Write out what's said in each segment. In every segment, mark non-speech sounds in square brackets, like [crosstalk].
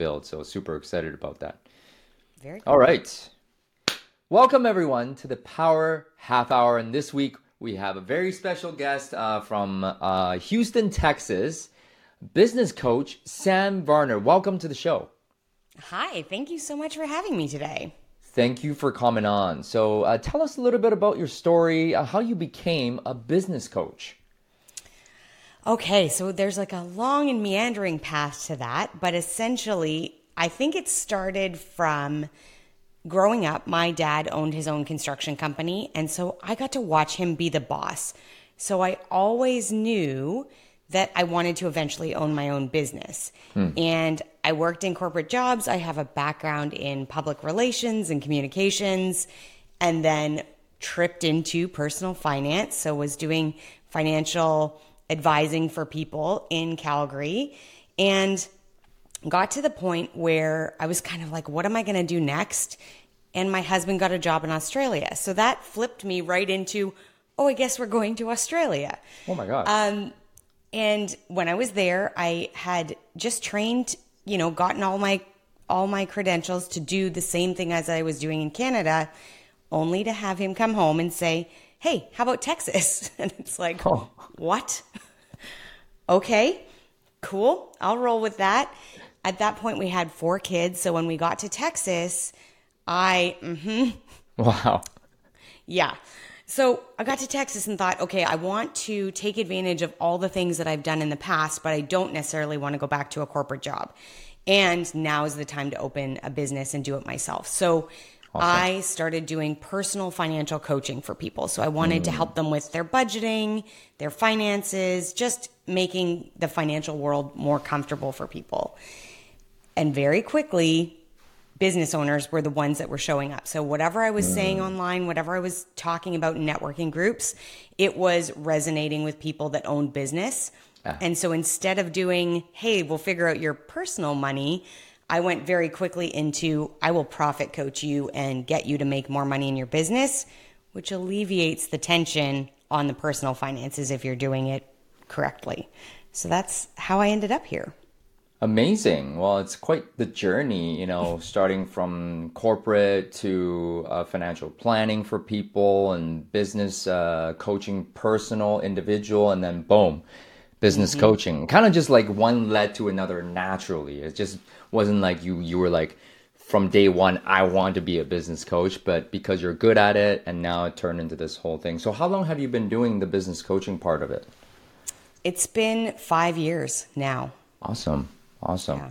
build. So super excited about that. Very cool. All right. Welcome everyone to the Power Half Hour. And this week we have a very special guest uh, from uh, Houston, Texas, business coach Sam Varner. Welcome to the show. Hi, thank you so much for having me today. Thank you for coming on. So, uh, tell us a little bit about your story, uh, how you became a business coach. Okay, so there's like a long and meandering path to that, but essentially, I think it started from growing up. My dad owned his own construction company, and so I got to watch him be the boss. So I always knew that I wanted to eventually own my own business. Hmm. And I worked in corporate jobs. I have a background in public relations and communications, and then tripped into personal finance. So was doing financial advising for people in Calgary and got to the point where I was kind of like, what am I going to do next? And my husband got a job in Australia. So that flipped me right into, oh, I guess we're going to Australia. Oh my God. Um, and when I was there, I had just trained, you know, gotten all my all my credentials to do the same thing as I was doing in Canada, only to have him come home and say, "Hey, how about Texas?" [laughs] And it's like, Oh. "What?" Okay, cool. I'll roll with that. At that point, we had four kids, so when we got to Texas, I mm mhm, [laughs] wow. yeah. So I got to Texas and thought, okay, I want to take advantage of all the things that I've done in the past, but I don't necessarily want to go back to a corporate job. And now is the time to open a business and do it myself. So I started doing personal financial coaching for people. So I wanted to help hmm. them with their budgeting, their finances, just making the financial world more comfortable for people. And very quickly, business owners were the ones that were showing up. So whatever I was saying hmm. online, whatever I was talking about in networking groups, it was resonating with people that owned business. And so instead of doing, hey, we'll figure out your personal money, I went very quickly into I will profit coach you and get you to make more money in your business, which alleviates the tension on the personal finances if you're doing it correctly. So that's how I ended up here. Amazing. Well, it's quite the journey, you know, [laughs] starting from corporate to uh, financial planning for people and business uh, coaching, personal, individual, and then boom, business coaching. Kind of just like one led to another naturally. It just wasn't like you you were like from day one, I want to be a business coach, but because you're good at it, and now it turned into this whole thing. So, how long have you been doing the business coaching part of it? It's been five years now. Awesome. Awesome. Yeah.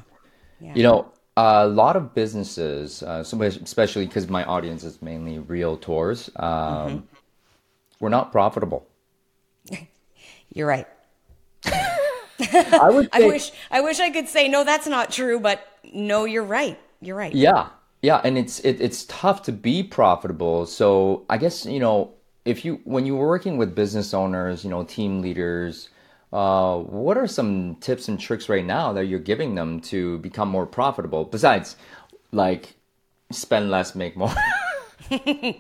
Yeah. You know, a lot of businesses, uh, especially because my audience is mainly realtors, um, we're not profitable. [laughs] You're right. I would [laughs] I wish I wish I could say no that's not true, but no, you're right. You're right. yeah, yeah, and it's it, it's tough to be profitable. So I guess you know if you when you're working with business owners, you know, team leaders. Uh, what are some tips and tricks right now that you're giving them to become more profitable? Besides, like, spend less, make more. [laughs]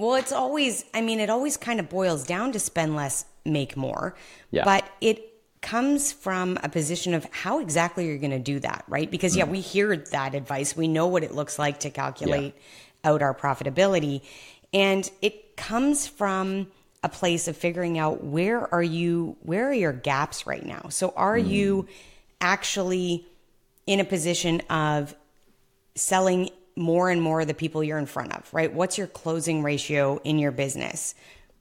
Well, it's always I mean, it always kind of boils down to spend less, make more. Yeah. But it comes from a position of how exactly you're going to do that, right? Because yeah, mm. we hear that advice. We know what it looks like to calculate out our profitability. And it comes from a place of figuring out where are you where are your gaps right now? So are mm. you actually in a position of selling more and more of the people you're in front of, right? What's your closing ratio in your business?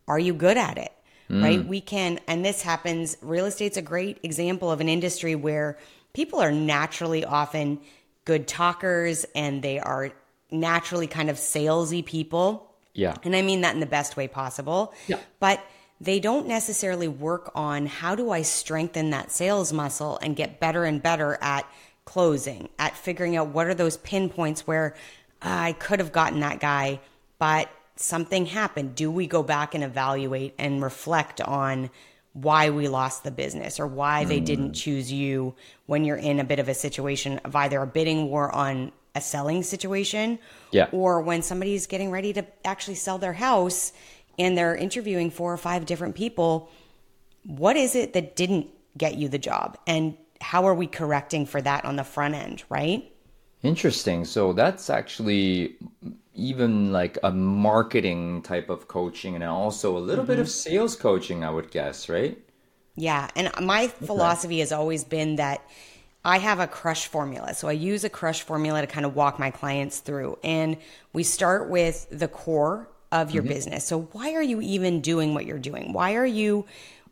Are you good at it? Right? We can, and this happens, real estate's a great example of an industry where people are naturally often good talkers and they are naturally kind of salesy people. yeah, And I mean that in the best way possible. Yeah. But they don't necessarily work on how do I strengthen that sales muscle and get better and better at closing, at figuring out what are those pinpoints where "Ah, I could have gotten that guy, but something happened. Do we go back and evaluate and reflect on why we lost the business or why they didn't mm. choose you when you're in a bit of a situation of either a bidding war on a selling situation Yeah. or when somebody's getting ready to actually sell their house and they're interviewing four or five different people what is it that didn't get you the job and how are we correcting for that on the front end, right? Interesting. So that's actually even like a marketing type of coaching and also a little bit of mm-hmm. sales coaching, I would guess, right? Yeah. And my philosophy has always been that I have a crush formula. So I use a crush formula to kind of walk my clients through. And we start with the core of your mm-hmm. business. So why are you even doing what you're doing? Why are you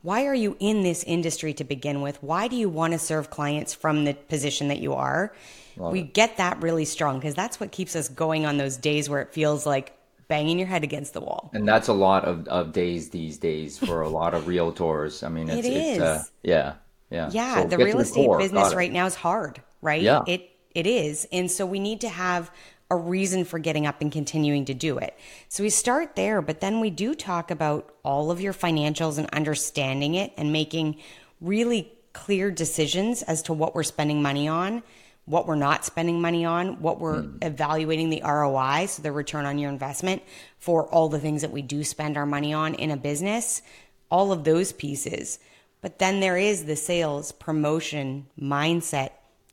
why are you in this industry to begin with? Why do you want to serve clients from the position that you are? we get that really strong because that's what keeps us going on those days where it feels like banging your head against the wall. And that's a lot of, of days these days for a lot of realtors. I mean, it's, It it's uh, yeah, yeah. Yeah, So the real estate core. business right now is hard, right? Yeah. It it is. And so we need to have a reason for getting up and continuing to do it. So we start there, but then we do talk about all of your financials and understanding it and making really clear decisions as to what we're spending money on, what we're not spending money on, what we're Hmm. evaluating the ROI, so the return on your investment for all the things that we do spend our money on in a business, all of those pieces. But then there is the sales, promotion, mindset,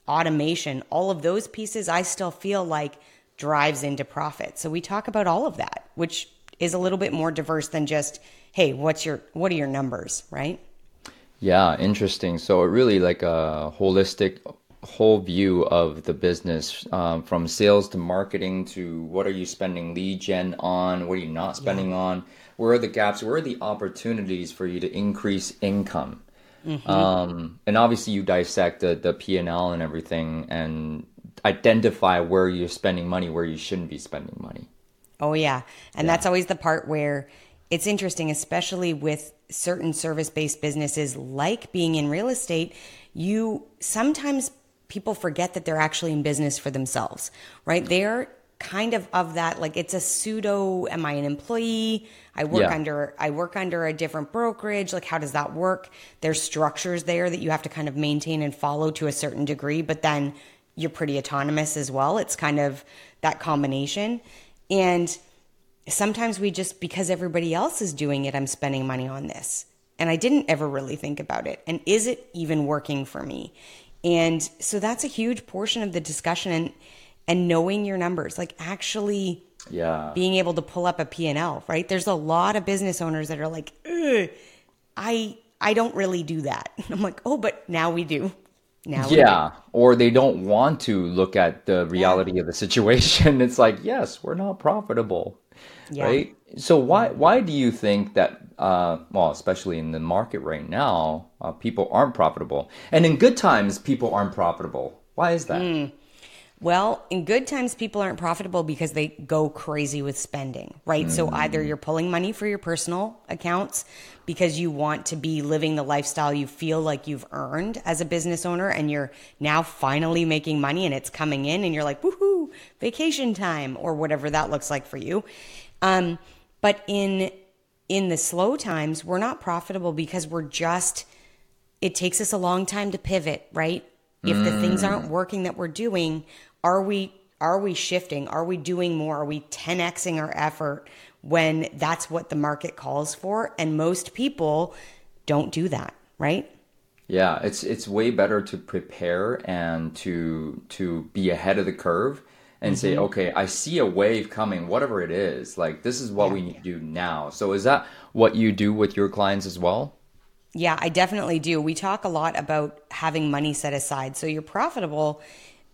automation, all of those pieces I still feel like drives into profit. So we talk about all of that, which is a little bit more diverse than just, hey, what's your what are your numbers, right? Yeah, interesting. So it really like a holistic whole view of the business um, from sales to marketing to what are you spending lead gen on, what are you not spending on, where are the gaps, where are the opportunities for you to increase income. Um, and obviously you dissect the, the P&L and everything and identify where you're spending money, where you shouldn't be spending money. Oh, yeah. And that's always the part where it's interesting, especially with certain service based businesses like being in real estate. You sometimes people forget that they're actually in business for themselves, right? They're kind of of that like it's a pseudo am i an employee i work Yeah. under i work under a different brokerage like how does that work there's structures there that you have to kind of maintain and follow to a certain degree but then you're pretty autonomous as well it's kind of that combination and sometimes we just because everybody else is doing it i'm spending money on this and i didn't ever really think about it and is it even working for me and so that's a huge portion of the discussion and and knowing your numbers like actually Yeah. being able to pull up a P&L, right? There's a lot of business owners that are like, I I don't really do that. [laughs] I'm like, "Oh, but now we do." Now. Yeah, or they don't want to look at the reality of the situation. [laughs] It's like, yes, we're not profitable, Yeah. right? So why why do you think that uh, well, especially in the market right now, uh, people aren't profitable, and in good times, people aren't profitable? Why is that? Hmm. Well, in good times, people aren't profitable because they go crazy with spending, right? So either you're pulling money for your personal accounts because you want to be living the lifestyle you feel like you've earned as a business owner and you're now finally making money and it's coming in and you're like, woohoo, vacation time or whatever that looks like for you. Um, but in in the slow times, we're not profitable because we're just it takes us a long time to pivot, right? If the things aren't working that we're doing, are we are we shifting? Are we doing more? Are we 10xing our effort when that's what the market calls for? And most people don't do that, right? Yeah, it's it's way better to prepare and to to be ahead of the curve and say, mm-hmm. okay, I see a wave coming, whatever it is. Like this is what we need to do now. So is that what you do with your clients as well? Yeah, I definitely do. We talk a lot about having money set aside. So you're profitable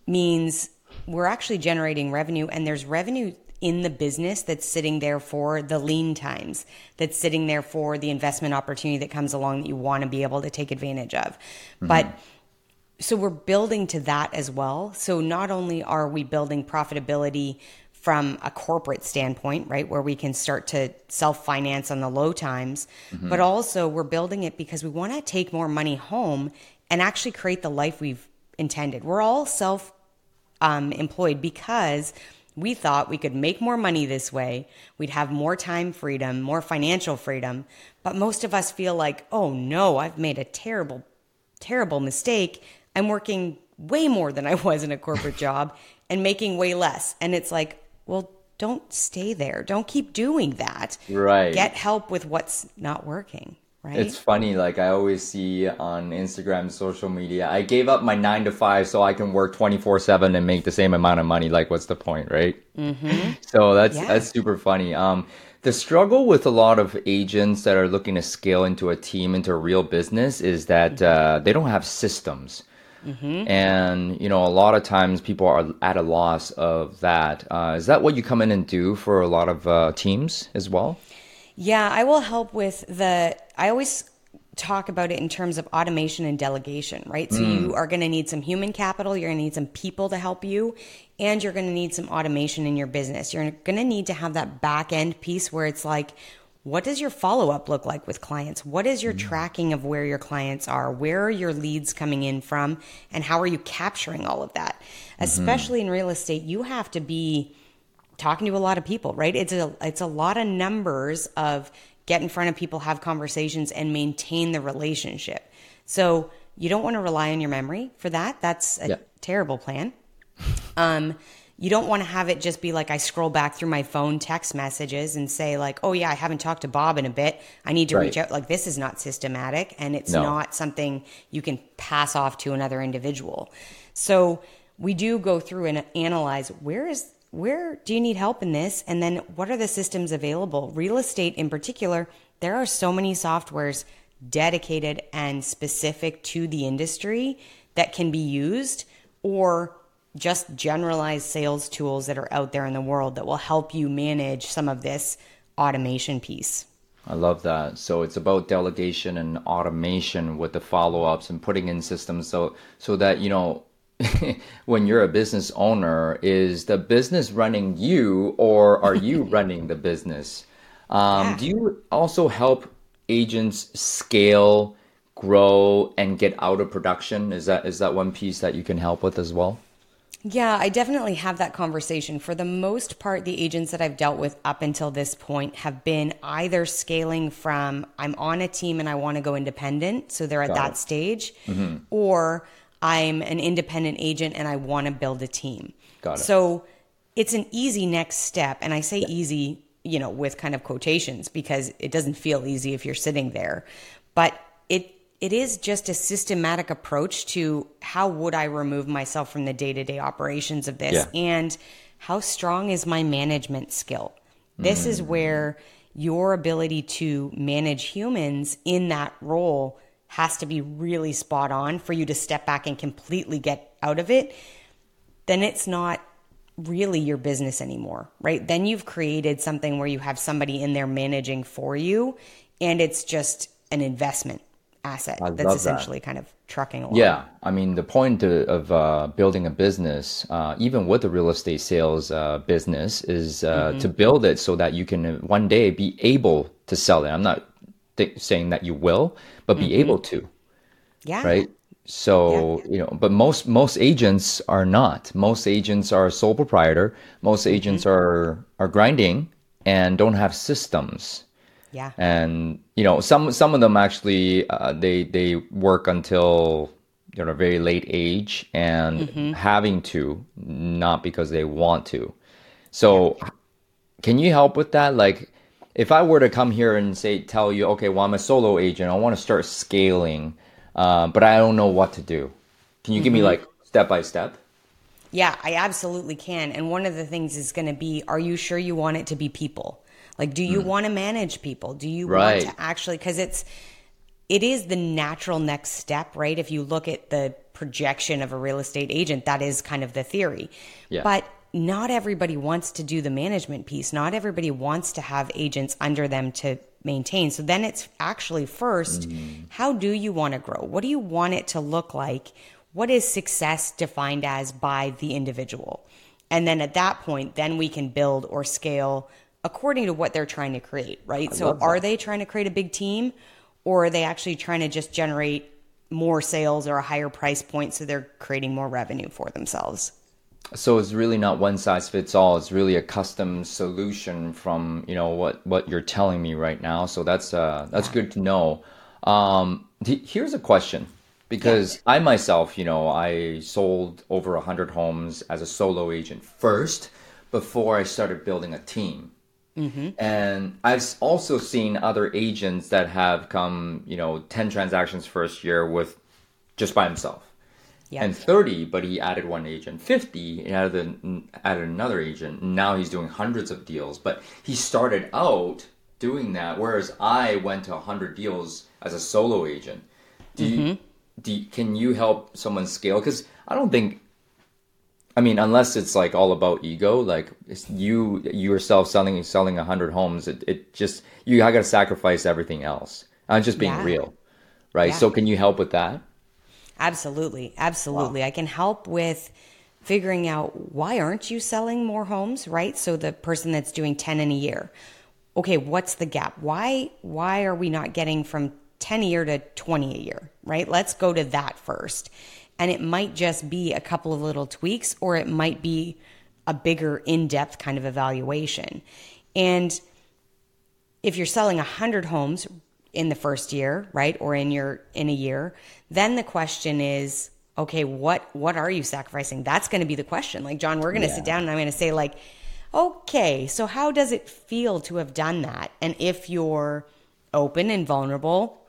means we're actually generating revenue and there's revenue in the business that's sitting there for the lean times, that's sitting there for the investment opportunity that comes along that you want to be able to take advantage of. Mm-hmm. But so we're building to that as well. So not only are we building profitability from a corporate standpoint, right, where we can start to self finance on the low times, mm-hmm. but also we're building it because we want to take more money home and actually create the life we've intended. We're all self um, employed because we thought we could make more money this way. We'd have more time freedom, more financial freedom. But most of us feel like, oh no, I've made a terrible, terrible mistake. I'm working way more than I was in a corporate [laughs] job and making way less. And it's like, well, don't stay there. Don't keep doing that. Right. Get help with what's not working. Right? It's funny, like I always see on Instagram, social media, I gave up my nine to five so I can work 24 7 and make the same amount of money. Like, what's the point, right? Mm-hmm. So that's, Yeah. that's super funny. Um, the struggle with a lot of agents that are looking to scale into a team, into a real business, is that uh, they don't have systems. And, you know, a lot of times people are at a loss of that. Uh, is that what you come in and do for a lot of uh, teams as well? Yeah, I will help with the. I always talk about it in terms of automation and delegation, right? So you mm. are going to need some human capital, you're going to need some people to help you, and you're going to need some automation in your business. You're going to need to have that back end piece where it's like, what does your follow up look like with clients? What is your mm. tracking of where your clients are? Where are your leads coming in from? And how are you capturing all of that? Mm-hmm. Especially in real estate, you have to be talking to a lot of people, right? It's a it's a lot of numbers of get in front of people, have conversations, and maintain the relationship. So you don't want to rely on your memory for that. That's a Yeah. terrible plan. Um, you don't want to have it just be like I scroll back through my phone text messages and say like, oh yeah, I haven't talked to Bob in a bit. I need to Right. reach out. Like this is not systematic and it's No. not something you can pass off to another individual. So we do go through and analyze where is where do you need help in this? And then what are the systems available? Real estate in particular there are so many softwares dedicated and specific to the industry that can be used or just generalized sales tools that are out there in the world that will help you manage some of this automation piece. I love that. So it's about delegation and automation with the follow-ups and putting in systems so so that you know [laughs] when you're a business owner, is the business running you or are you [laughs] running the business? Um, Yeah. Do you also help agents scale, grow, and get out of production? Is that is that one piece that you can help with as well? Yeah, I definitely have that conversation. For the most part, the agents that I've dealt with up until this point have been either scaling from I'm on a team and I want to go independent, so they're at Got that it. stage, or I'm an independent agent and I want to build a team. Got it. So it's an easy next step. And I say easy, you know, with kind of quotations because it doesn't feel easy if you're sitting there. But it it is just a systematic approach to how would I remove myself from the day-to-day operations of this Yeah. and how strong is my management skill. This is mm. where your ability to manage humans in that role has to be really spot on for you to step back and completely get out of it then it's not really your business anymore, right? Then you've created something where you have somebody in there managing for you and it's just an investment asset love that's that. essentially kind of trucking along. Yeah, I mean the point of, of uh, building a business, uh, even with the real estate sales uh, business, is uh, to build it so that you can uh, one day be able to sell it. I'm not saying that you will, but be mm-hmm. able to, Yeah. right? So you know, but most most agents are not. Most agents are sole proprietor. Most mm-hmm. agents are are grinding and don't have systems Yeah. and you know some some of them actually uh, they they work until you know a very late age and mm-hmm. having to not because they want to so can you help with that like if i were to come here and say tell you okay well i'm a solo agent i want to start scaling uh, but i don't know what to do can you give me like step by step Yeah, I absolutely can. And one of the things is going to be are you sure you want it to be people? Like, do you want to manage people? Do you. Right. want to actually, because it's, it is the natural next step, right? If you look at the projection of a real estate agent, that is kind of the theory. Yeah. But not everybody wants to do the management piece. Not everybody wants to have agents under them to maintain. So then it's actually first, how do you want to grow? What do you want it to look like? What is success defined as by the individual? And then at that point, then we can build or scale according to what they're trying to create, right? so are they trying to create a big team or are they actually trying to just generate more sales or a higher price point so they're creating more revenue for themselves? So it's really not one size fits all. It's really a custom solution from you know what what you're telling me right now. So that's uh that's good to know. Um th- here's a question. Because i myself you know i sold over 100 homes as a solo agent first before i started building a team. And I've also seen other agents that have come, you know, 10 transactions first year with just by himself. Yeah. And 30, but he added one agent. 50, he added, an- added another agent. Now he's doing hundreds of deals. But he started out doing that, whereas I went to 100 deals as a solo agent. Do you, mm-hmm. do can you help someone scale? Because I don't think I mean, unless it's like all about ego, like it's you yourself selling selling a hundred homes, it, it just you got to sacrifice everything else. I'm just being Yeah. real, right? Yeah. So can you help with that? Absolutely. Absolutely. I can help with figuring out why aren't you selling more homes, right? So the person that's doing 10 in a year. Okay, what's the gap? Why why are we not getting from 10 a year to 20 a year, right? Let's go to that first. And it might just be a couple of little tweaks or it might be a bigger in-depth kind of evaluation. And if you're selling 100 homes in the first year right or in your in a year then the question is okay what what are you sacrificing? That's going to be the question. Like john we're going to Yeah. sit down and i'm going to say like okay so how does it feel to have done that? And if you're open and vulnerable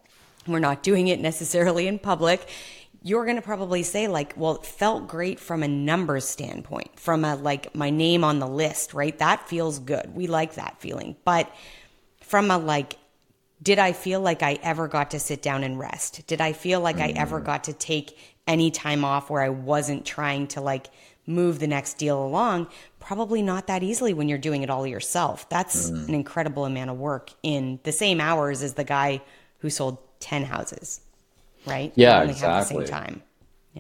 we're not doing it necessarily in public you're going to probably say like well it felt great from a numbers standpoint from a like my name on the list right? That feels good. We like that feeling. But from a like did I feel like I ever got to sit down and rest? Did I feel like I ever mm. got to take any time off where I wasn't trying to like move the next deal along? Probably not that easily when you're doing it all yourself. That's mm. an incredible amount of work in the same hours as the guy who sold 10 houses, right? Yeah, You only have the same exactly. time.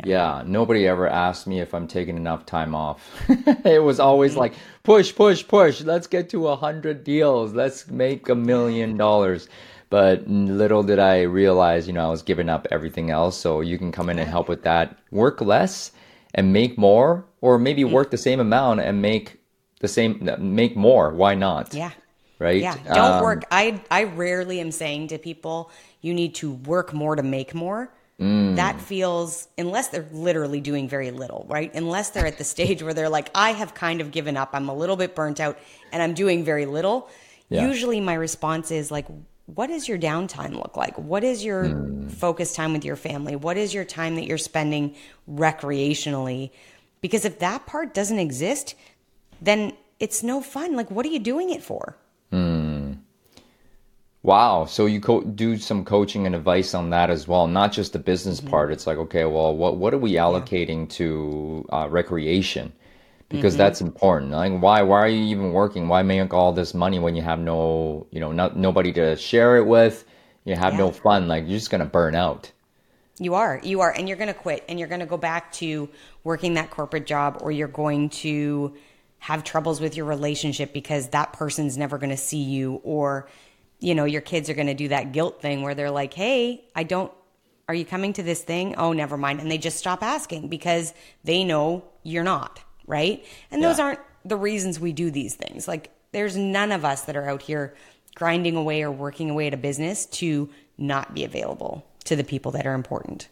Yeah, nobody ever asked me if I'm taking enough time off. [laughs] it was always mm. like push, push, push. Let's get to a hundred deals. Let's make a million dollars. But little did I realize, you know, I was giving up everything else. So you can come in and help with that. Work less and make more, or maybe work the same amount and make the same, make more. Why not? Yeah. Right. Yeah, don't Um, work. I I rarely am saying to people you need to work more to make more. Mm. That feels unless they're literally doing very little, right? Unless they're at the stage where they're like, I have kind of given up. I'm a little bit burnt out, and I'm doing very little. Yeah. Usually, my response is like, "What does your downtime look like? What is your Hmm. focus time with your family? What is your time that you're spending recreationally?" Because if that part doesn't exist, then it's no fun. Like, what are you doing it for? Wow. So you co- do some coaching and advice on that as well, not just the business part. It's like, okay, well, what what are we allocating to uh, recreation? Because mm-hmm. that's important. Like, why why are you even working? Why make all this money when you have no, you know, not nobody to share it with? You have no fun. Like, you're just gonna burn out. You are. You are. And you're going to quit and you're going to go back to working that corporate job or you're going to have troubles with your relationship because that person's never going to see you or you know, your kids are going to do that guilt thing where they're like, "Hey, I don't are you coming to this thing? Oh, never mind." And they just stop asking because they know you're not, right? And those aren't the reasons we do these things. Like there's none of us that are out here grinding away or working away at a business to not be available to the people that are important.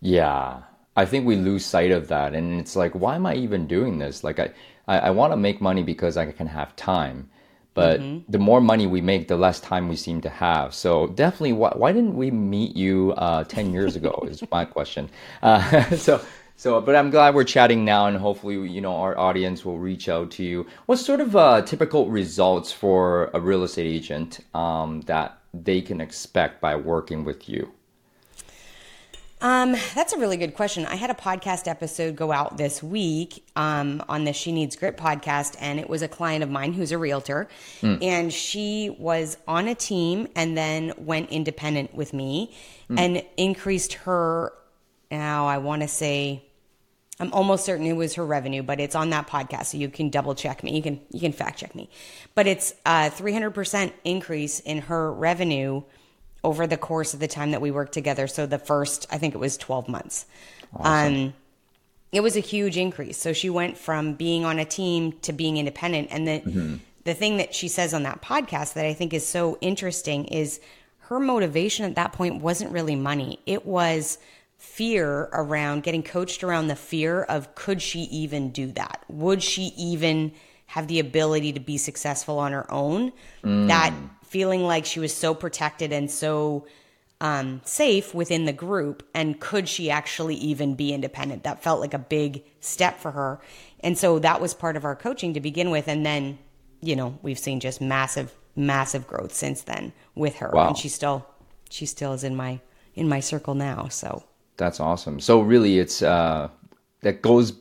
Yeah, I think we lose sight of that, and it's like, why am I even doing this? Like, I I, I want to make money because I can have time, but the more money we make, the less time we seem to have. So definitely, why why didn't we meet you uh, ten years ago? is my question. Uh, [laughs] so. So, but I'm glad we're chatting now, and hopefully, you know, our audience will reach out to you. What sort of uh, typical results for a real estate agent um, that they can expect by working with you? Um, that's a really good question. I had a podcast episode go out this week um, on the She Needs Grit podcast, and it was a client of mine who's a realtor, and she was on a team and then went independent with me and increased her. Now I want to say. I'm almost certain it was her revenue, but it's on that podcast, so you can double check me. You can you can fact check me, but it's a 300% increase in her revenue over the course of the time that we worked together. So the first, I think it was 12 months. Um, it was a huge increase. So she went from being on a team to being independent. And the the thing that she says on that podcast that I think is so interesting is her motivation at that point wasn't really money. It was fear around getting coached around the fear of could she even do that? Would she even have the ability to be successful on her own. Mm. That feeling like she was so protected and so um, safe within the group, and could she actually even be independent? That felt like a big step for her, and so that was part of our coaching to begin with, and then you know we've seen just massive, massive growth since then with her, Wow. and she still she still is in my in my circle now. So That's awesome. So really, it's uh, that goes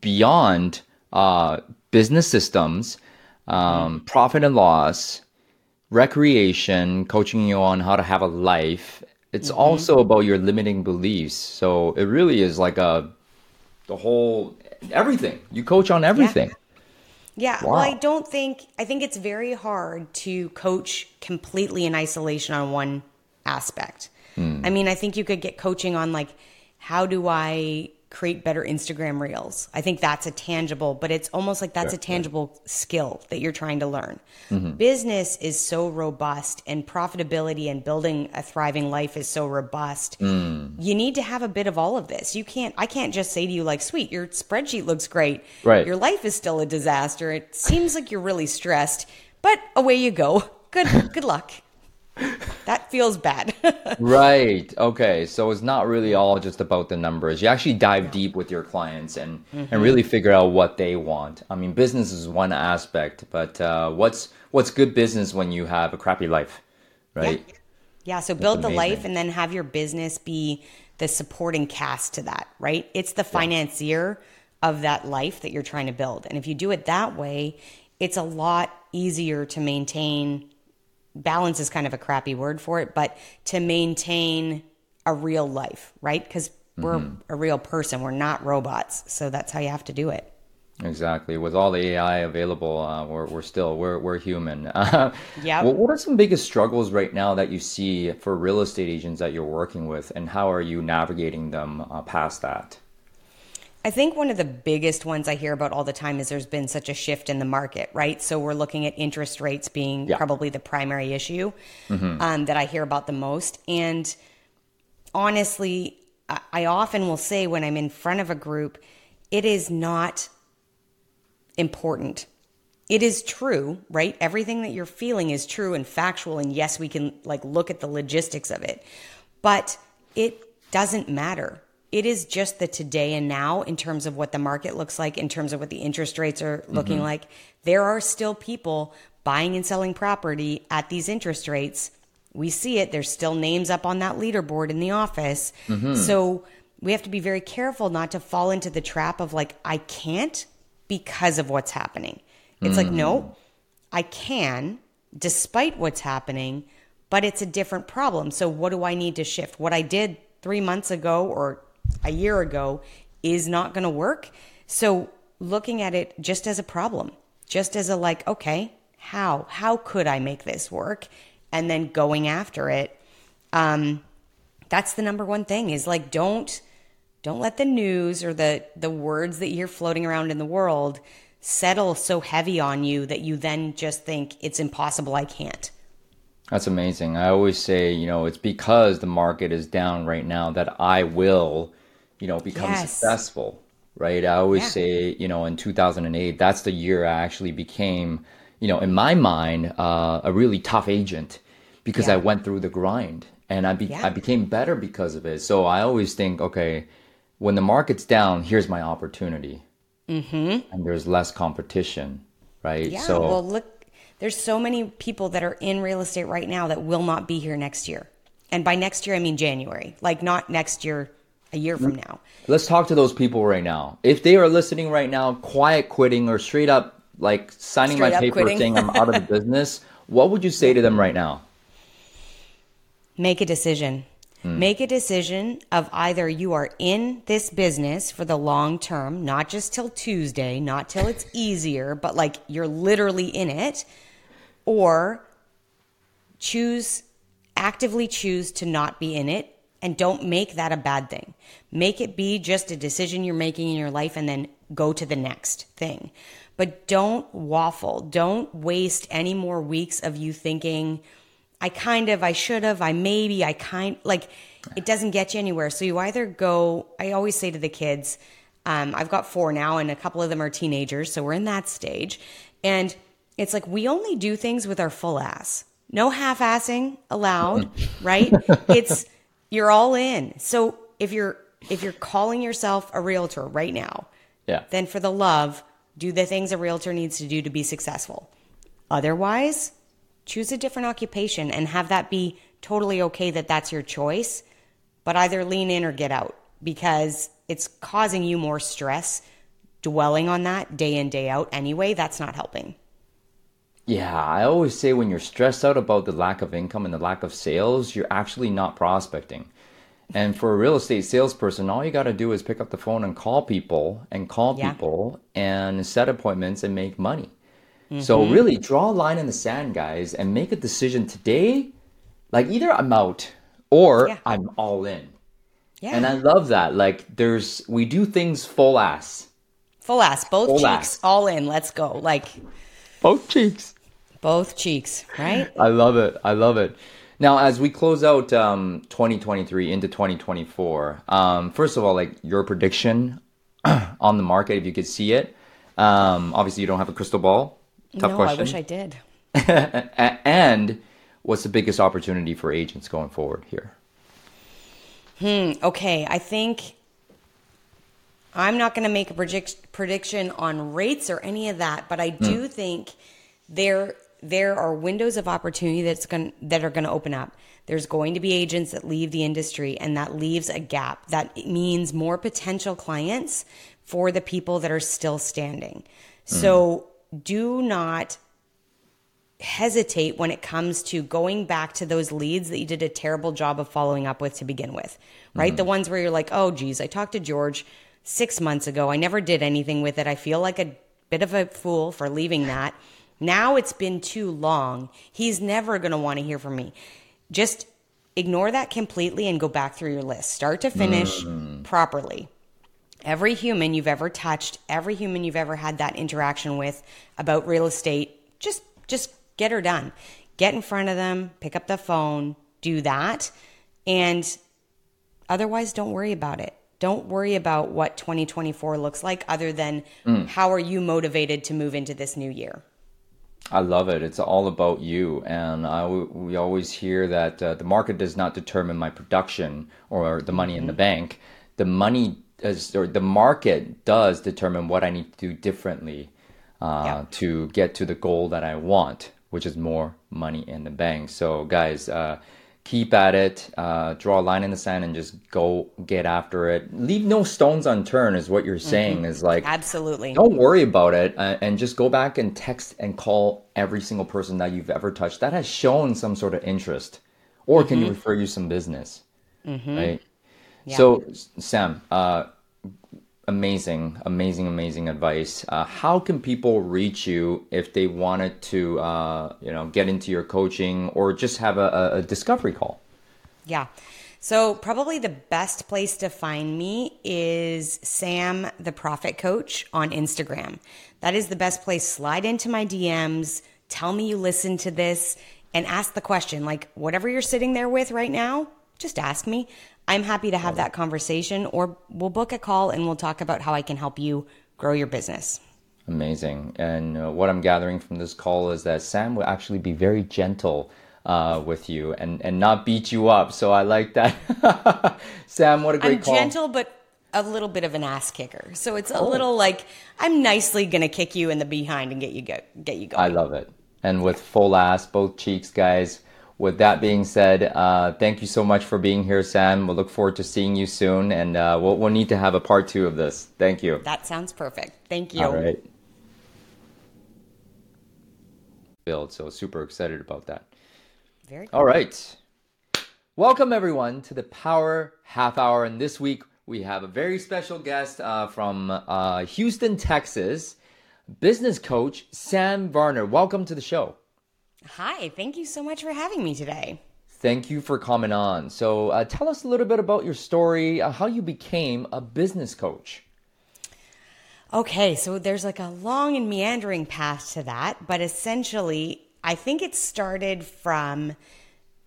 beyond uh, business systems, um, profit and loss, recreation, coaching you on how to have a life. It's also about your limiting beliefs. So it really is like a the whole everything. You coach on everything. Yeah, Wow. well, I don't think I think it's very hard to coach completely in isolation on one aspect. Hmm. I mean, I think you could get coaching on like how do I create better Instagram reels? I think that's a tangible, but it's almost like that's a tangible skill that you're trying to learn. Mm-hmm. Business is so robust and profitability and building a thriving life is so robust. Hmm. You need to have a bit of all of this. You can't I can't just say to you like, "Sweet, your spreadsheet looks great." Right. Your life is still a disaster. It seems like you're really stressed, but away you go. Good good luck. That [laughs] feels bad. [laughs] Right. Okay. So it's not really all just about the numbers. You actually dive deep with your clients and and really figure out what they want. I mean, business is one aspect, but uh, what's what's good business when you have a crappy life, right? yeah, so build the life and then have your business be the supporting cast to that, right? It's the financier of that life that you're trying to build. And if you do it that way, it's a lot easier to maintain balance is kind of a crappy word for it, but to maintain a real life, right? Because we're a real person, we're not robots. So that's how you have to do it. Exactly. With all the AI available, uh, we're we're still we're we're human. Uh, [laughs] Yep. What what are some biggest struggles right now that you see for real estate agents that you're working with, and how are you navigating them uh, past that? I think one of the biggest ones I hear about all the time is there's been such a shift in the market, right? So we're looking at interest rates being Yeah. probably the primary issue um, that I hear about the most. And honestly, I often will say when I'm in front of a group, it is not important. It is true, right? Everything that you're feeling is true and factual. And yes, we can like look at the logistics of it, but it doesn't matter. It is just the today and now in terms of what the market looks like, in terms of what the interest rates are looking mm-hmm. like. There are still people buying and selling property at these interest rates. We see it. There's still names up on that leaderboard in the office. Mm-hmm. So we have to be very careful not to fall into the trap of like, I can't because of what's happening. It's like, mm-hmm. no, I can despite what's happening, but it's a different problem. So, what do I need to shift? What I did three months ago or a year ago is not going to work. So, looking at it just as a problem, just as a like, okay, how? How could I make this work? And then going after it. Um, that's the number one thing is like, don't don't let the news or the the words that you hear floating around in the world settle so heavy on you that you then just think it's impossible I can't. That's amazing. I always say, you know, it's because the market is down right now that I will, you know, become Yes. successful, right? I always Yeah. say, you know, in 2008, that's the year I actually became, you know, in my mind, uh, a really tough agent because Yeah. I went through the grind and I, be- Yeah. I became better because of it. So I always think, okay, when the market's down, here's my opportunity. Mm-hmm. And there's less competition, right? Yeah, so, well look there's so many people that are in real estate right now that will not be here next year. And by next year I mean January. Like not next year a year from now. Let's talk to those people right now. If they are listening right now, quiet quitting or straight up like signing Straight my paper quitting. saying I'm out of the [laughs] business, what would you say to them right now? Make a decision. Hmm. Make a decision of either you are in this business for the long term, not just till Tuesday, not till it's [laughs] easier, but like you're literally in it, or choose, actively choose to not be in it and don't make that a bad thing. Make it be just a decision you're making in your life and then go to the next thing. But don't waffle. Don't waste any more weeks of you thinking, I kind of, I should have, I maybe, I kind like it doesn't get you anywhere. So you either go, I always say to the kids, Um, I've got four now, and a couple of them are teenagers, so we're in that stage. And it's like we only do things with our full ass. No half assing allowed, right? [laughs] It's you're all in. So if you're if you're calling yourself a realtor right now, Yeah. then for the love, do the things a realtor needs to do to be successful. Otherwise, choose a different occupation and have that be totally okay that that's your choice, but either lean in or get out because it's causing you more stress dwelling on that day in day out anyway that's not helping Yeah, I always say when you're stressed out about the lack of income and the lack of sales, you're actually not prospecting. And for a real estate salesperson, all you got to do is pick up the phone and call people and call Yeah. people and set appointments and make money. So mm-hmm. really draw a line in the sand, guys, and make a decision today. Like either I'm out or Yeah. I'm all in. yeah And I love that. Like there's we do things full ass. full ass both Full cheeks ass. all in let's go like Both cheeks. both cheeks right I love it. I love it. Now, as we close out um, 2023 into 2024, um, first of all, like your prediction [clears throat] on the market, if you could see it. Um, obviously, you don't have a crystal ball. Tough no question. i wish i did [laughs] and what's the biggest opportunity for agents going forward here? Hmm. Okay, I think I'm not going to make a predict- prediction on rates or any of that, but I hmm. do think there there are windows of opportunity that's going that are going to open up. There's going to be agents that leave the industry, and that leaves a gap. That means more potential clients for the people that are still standing. Hmm. So do not hesitate when it comes to going back to those leads that you did a terrible job of following up with to begin with, right? Hmm. The ones where you're like, oh, geez, I talked to George six months ago. I never did anything with it. I feel like a bit of a fool for leaving that. Now it's been too long. He's never going to want to hear from me. Just ignore that completely and go back through your list, start to finish mm. properly every human you've ever touched, every human you've ever had that interaction with about real estate, just just get her done. Get in front of them, pick up the phone, do that, and otherwise don't worry about it. Don't worry about what 2024 looks like other than how are you motivated to move into this new year. I love it. It's all about you. And I, we always hear that uh, the market does not determine my production or the money in the bank. The money is, or the market does determine what I need to do differently uh, Yeah. to get to the goal that I want, which is more money in the bank. So, guys, uh, keep at it. Uh, draw a line in the sand and just go get after it. Leave no stones unturned, is what you're saying. Is like Absolutely. don't worry about it uh, and just go back and text and call every single person that you've ever touched that has shown some sort of interest or can you refer you some business right so sam uh, amazing amazing amazing advice uh, how can people reach you if they wanted to uh, you know get into your coaching or just have a, a- discovery call Yeah. So probably the best place to find me is Sam the Profit Coach on Instagram. That is the best place. Slide into my DMs, tell me you listen to this, and ask the question. Like whatever you're sitting there with right now, just ask me. I'm happy to have that conversation, or we'll book a call and we'll talk about how I can help you grow your business. Amazing. And uh, what I'm gathering from this call is that Sam will actually be very gentle uh, with you and, and not beat you up. So I like that. [laughs] Sam, what a great I'm call. gentle, but a little bit of an ass kicker. So it's a little like I'm nicely gonna kick you in the behind and get you go get you going. I love it. And with full ass, both cheeks, guys. With that being said, uh, thank you so much for being here, Sam. We'll look forward to seeing you soon. And uh, we'll, we'll need to have a part two of this. Thank you. That sounds perfect. Thank you. All right. Build. So super excited about that. Very All right. Welcome, everyone, to the Power Half Hour. And this week, we have a very special guest uh, from uh, Houston, Texas, business coach Sam Varner. Welcome to the show. Hi, thank you so much for having me today. Thank you for coming on. So, uh, tell us a little bit about your story, uh, how you became a business coach. Okay, so there's like a long and meandering path to that, but essentially, I think it started from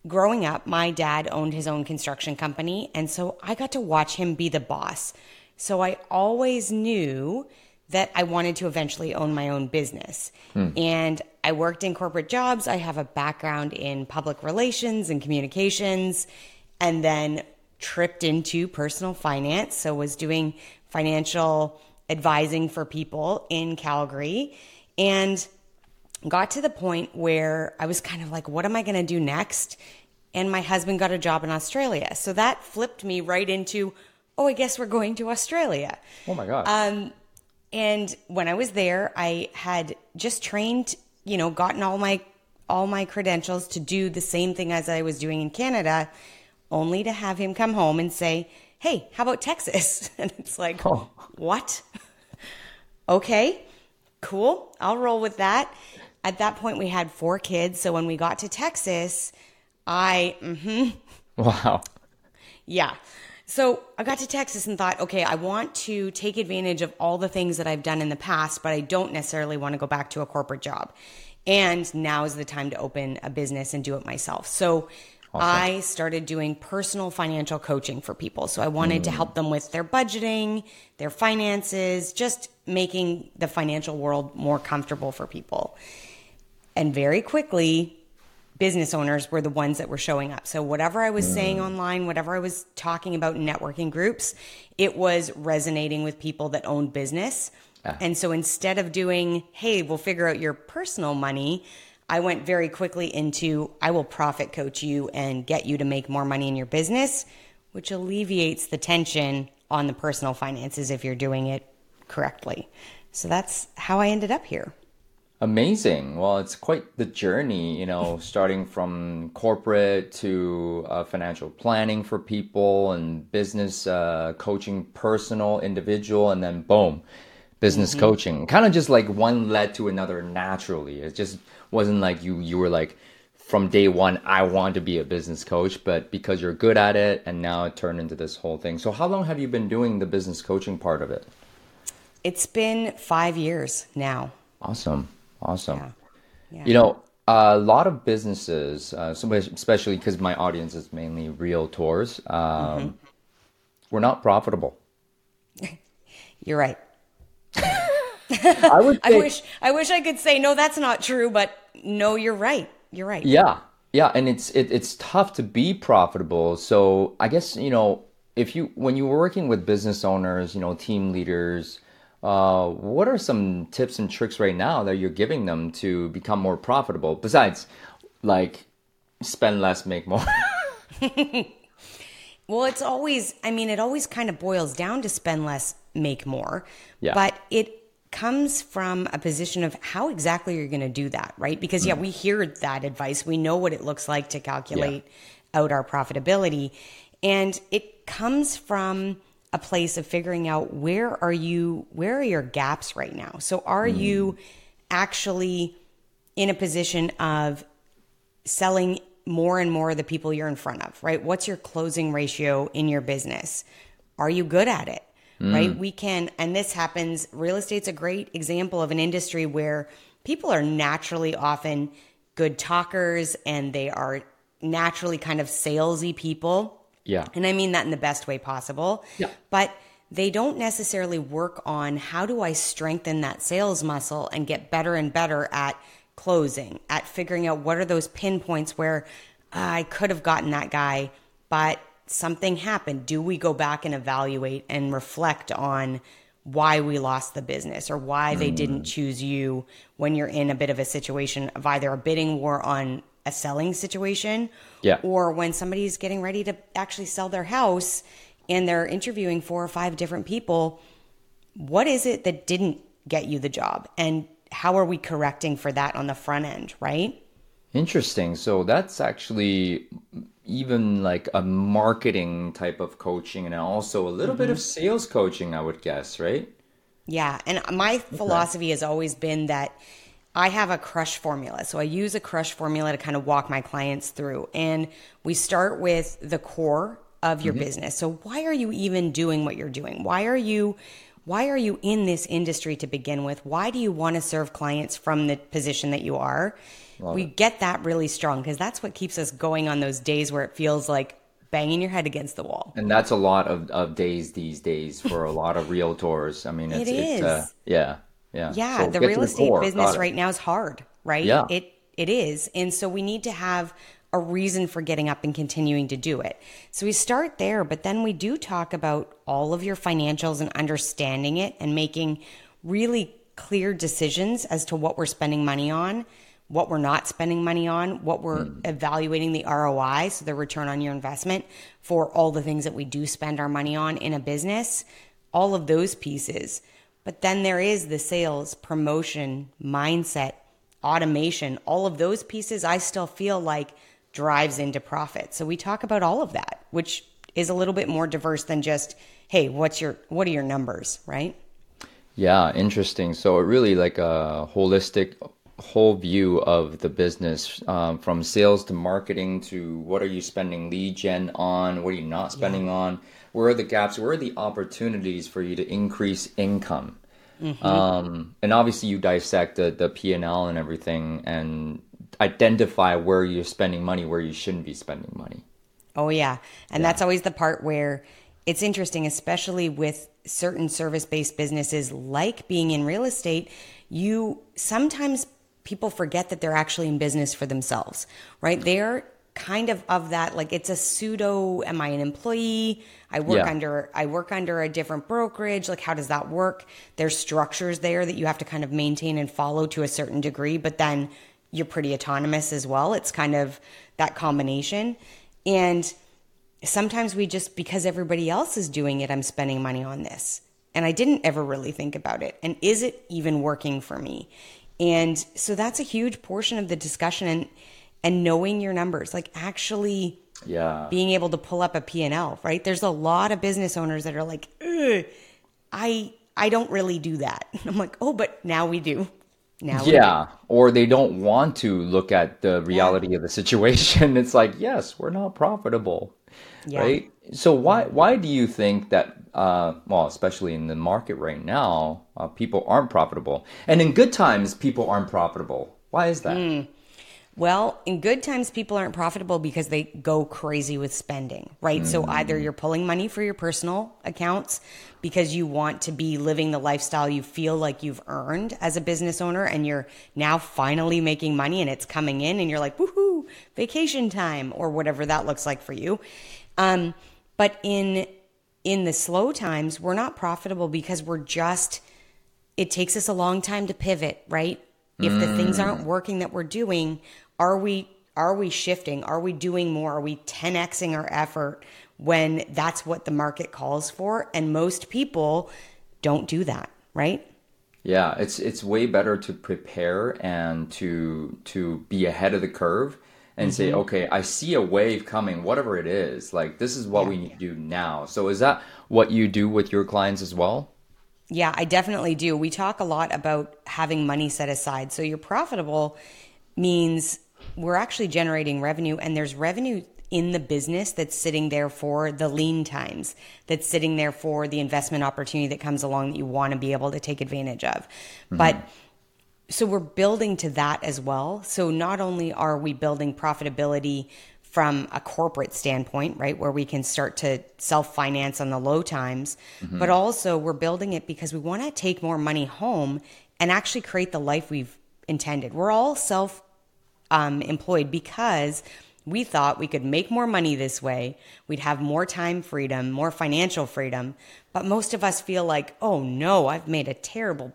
growing up. My dad owned his own construction company, and so I got to watch him be the boss. So I always knew that I wanted to eventually own my own business. And I worked in corporate jobs. I have a background in public relations and communications, and then tripped into personal finance. So was doing financial advising for people in Calgary and got to the point where I was kind of like, what am I going to do next? And my husband got a job in Australia. So that flipped me right into, oh, I guess we're going to Australia. Oh my god. Um, and when I was there, I had just trained, you know, gotten all my all my credentials to do the same thing as I was doing in Canada, only to have him come home and say, "Hey, how about Texas?" [laughs] And it's like, Oh. "What?" okay, cool. I'll roll with that. At that point, we had four kids, so when we got to Texas, I mm-hmm, wow. yeah. So I got to Texas and thought, okay, I want to take advantage of all the things that I've done in the past, but I don't necessarily want to go back to a corporate job. And now is the time to open a business and do it myself. So I started doing personal financial coaching for people. So I wanted to help them with their budgeting, their finances, just making the financial world more comfortable for people. And very quickly, business owners were the ones that were showing up. So whatever I was saying online, whatever I was talking about in networking groups, it was resonating with people that owned business. Ah. And so instead of doing, hey, we'll figure out your personal money, I went very quickly into I will profit coach you and get you to make more money in your business, which alleviates the tension on the personal finances if you're doing it correctly. So that's how I ended up here. Amazing. Well, it's quite the journey, you know, [laughs] starting from corporate to uh, financial planning for people and business uh, coaching, personal, individual, and then boom, business coaching. Kind of just like one led to another naturally. It just wasn't like you you were like from day one I want to be a business coach, but because you're good at it, and now it turned into this whole thing. So, how long have you been doing the business coaching part of it? It's been five years now. Awesome. Awesome. Yeah. Yeah. You know, a lot of businesses, uh, especially because my audience is mainly realtors, um, we're not profitable. [laughs] You're right. I would [laughs] I wish I wish I could say no, that's not true, but no, you're right. You're right. Yeah, yeah, and it's it, it's tough to be profitable. So I guess you know if you when you were working with business owners, you know, team leaders, uh, what are some tips and tricks right now that you're giving them to become more profitable? Besides, like spend less, make more. [laughs] Well, it's always I mean, it always kind of boils down to spend less, make more. Yeah. But it comes from a position of how exactly you're going to do that, right? Because yeah, we hear that advice. We know what it looks like to calculate out our profitability, and it comes from a place of figuring out where are you where are your gaps right now? So are hmm. you actually in a position of selling more and more of the people you're in front of, right? What's your closing ratio in your business? Are you good at it? Hmm. Right? We can, and this happens, real estate's a great example of an industry where people are naturally often good talkers and they are naturally kind of salesy people. Yeah, And I mean that in the best way possible. Yeah. But they don't necessarily work on how do I strengthen that sales muscle and get better and better at closing, at figuring out what are those pinpoints where "Ah, I could have gotten that guy, but something happened. Do we go back and evaluate and reflect on why we lost the business or why they didn't choose you when you're in a bit of a situation of either a bidding war on a selling situation Yeah. or when somebody's getting ready to actually sell their house and they're interviewing four or five different people, what is it that didn't get you the job? And how are we correcting for that on the front end, right? Interesting. So that's actually even like a marketing type of coaching and also a little bit of mm-hmm. sales coaching, I would guess, right? Yeah. And my philosophy has always been that I have a crush formula. So I use a crush formula to kind of walk my clients through. And we start with the core of your business. So why are you even doing what you're doing? Why are you why are you in this industry to begin with? Why do you want to serve clients from the position that you are? we get that really strong because that's what keeps us going on those days where it feels like banging your head against the wall. And that's a lot of, of days these days for a lot of [laughs] realtors. I mean, it's, It it's uh, yeah, yeah. Yeah, So the real estate core. business right now is hard, right? Yeah. It it is. And so we need to have a reason for getting up and continuing to do it. So we start there, but then we do talk about all of your financials and understanding it and making really clear decisions as to what we're spending money on, what we're not spending money on, what we're evaluating the ROI, so the return on your investment for all the things that we do spend our money on in a business, all of those pieces. But then there is the sales, promotion, mindset, automation, all of those pieces I still feel like drives into profit. So we talk about all of that, which is a little bit more diverse than just, hey, what's your what are your numbers, right? Yeah, interesting. So it really like a holistic whole view of the business um, from sales to marketing to what are you spending lead gen on, what are you not spending on, where are the gaps, where are the opportunities for you to increase income. Um, and obviously you dissect the, the P&L and everything and identify where you're spending money, where you shouldn't be spending money. Oh, yeah. And that's always the part where it's interesting, especially with certain service based businesses like being in real estate. You sometimes people forget that they're actually in business for themselves, right? They're kind of of that like it's a pseudo am i an employee i work Yeah. under i work under a different brokerage. Like how does that work? There's structures there that you have to kind of maintain and follow to a certain degree but then you're pretty autonomous as well. It's kind of that combination. And sometimes we just because everybody else is doing it i'm spending money on this. And i didn't ever really think about it. And is it even working for me? And so that's a huge portion of the discussion and and knowing your numbers. Like actually Yeah. being able to pull up a P&L, right? There's a lot of business owners that are like, I I don't really do that. [laughs] I'm like, "Oh, but now we do." Now we do. Yeah, or they don't want to look at the reality of the situation. [laughs] It's like, yes, we're not profitable, Yeah. right? So why why do you think that? Uh, well, especially in the market right now, uh, people aren't profitable, and in good times, people aren't profitable. Why is that? Hmm. Well, in good times, people aren't profitable because they go crazy with spending, right? So either you're pulling money for your personal accounts because you want to be living the lifestyle you feel like you've earned as a business owner and you're now finally making money and it's coming in and you're like, woohoo, vacation time or whatever that looks like for you. Um, but in in the slow times, we're not profitable because we're just it takes us a long time to pivot, right? If the things aren't working that we're doing, are we are we shifting? Are we doing more? Are we 10xing our effort when that's what the market calls for? And most people don't do that, right? Yeah, it's it's way better to prepare and to to be ahead of the curve and say, mm-hmm. okay, I see a wave coming, whatever it is. Like this is what we need to do now. So is that what you do with your clients as well? Yeah, I definitely do. We talk a lot about having money set aside. So you're profitable means we're actually generating revenue and there's revenue in the business that's sitting there for the lean times, that's sitting there for the investment opportunity that comes along that you want to be able to take advantage of. Mm-hmm. But so we're building to that as well. So not only are we building profitability from a corporate standpoint, right, where we can start to self finance on the low times, mm-hmm. but also we're building it because we want to take more money home and actually create the life we've intended. We're all self um, employed because we thought we could make more money this way. We'd have more time freedom, more financial freedom. But most of us feel like, oh no, I've made a terrible,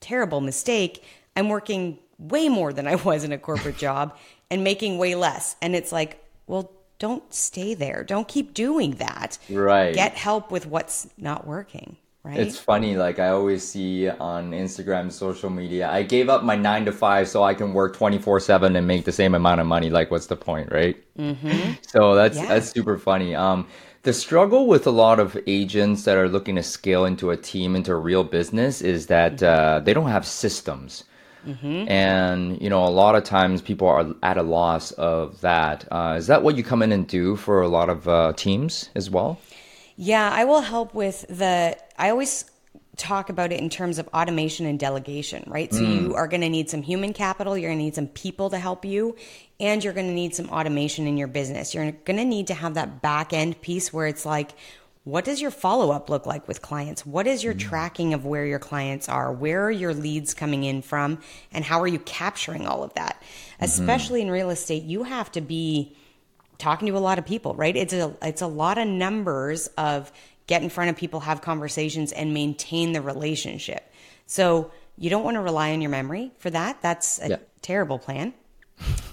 terrible mistake. I'm working way more than I [laughs] was in a corporate job and making way less. And it's like, well, don't stay there. Don't keep doing that. Right. Get help with what's not working, right? It's funny, like I always see on Instagram, social media, I gave up my nine to five so I can work 24 7 and make the same amount of money. Like, what's the point, right? Mm-hmm. [laughs] So that's Yeah. that's super funny. Um, the struggle with a lot of agents that are looking to scale into a team, into a real business, is that uh, they don't have systems. And you know, a lot of times people are at a loss of that. Uh, is that what you come in and do for a lot of uh, teams as well? Yeah, I will help with the. I always talk about it in terms of automation and delegation, right? So you mm. are going to need some human capital, you're going to need some people to help you, and you're going to need some automation in your business. You're going to need to have that back end piece where it's like, what does your follow up look like with clients? What is your mm. tracking of where your clients are? Where are your leads coming in from? And how are you capturing all of that? Mm-hmm. Especially in real estate, you have to be talking to a lot of people, right? It's a it's a lot of numbers of get in front of people, have conversations and maintain the relationship. So, you don't want to rely on your memory for that. That's a Yeah. terrible plan.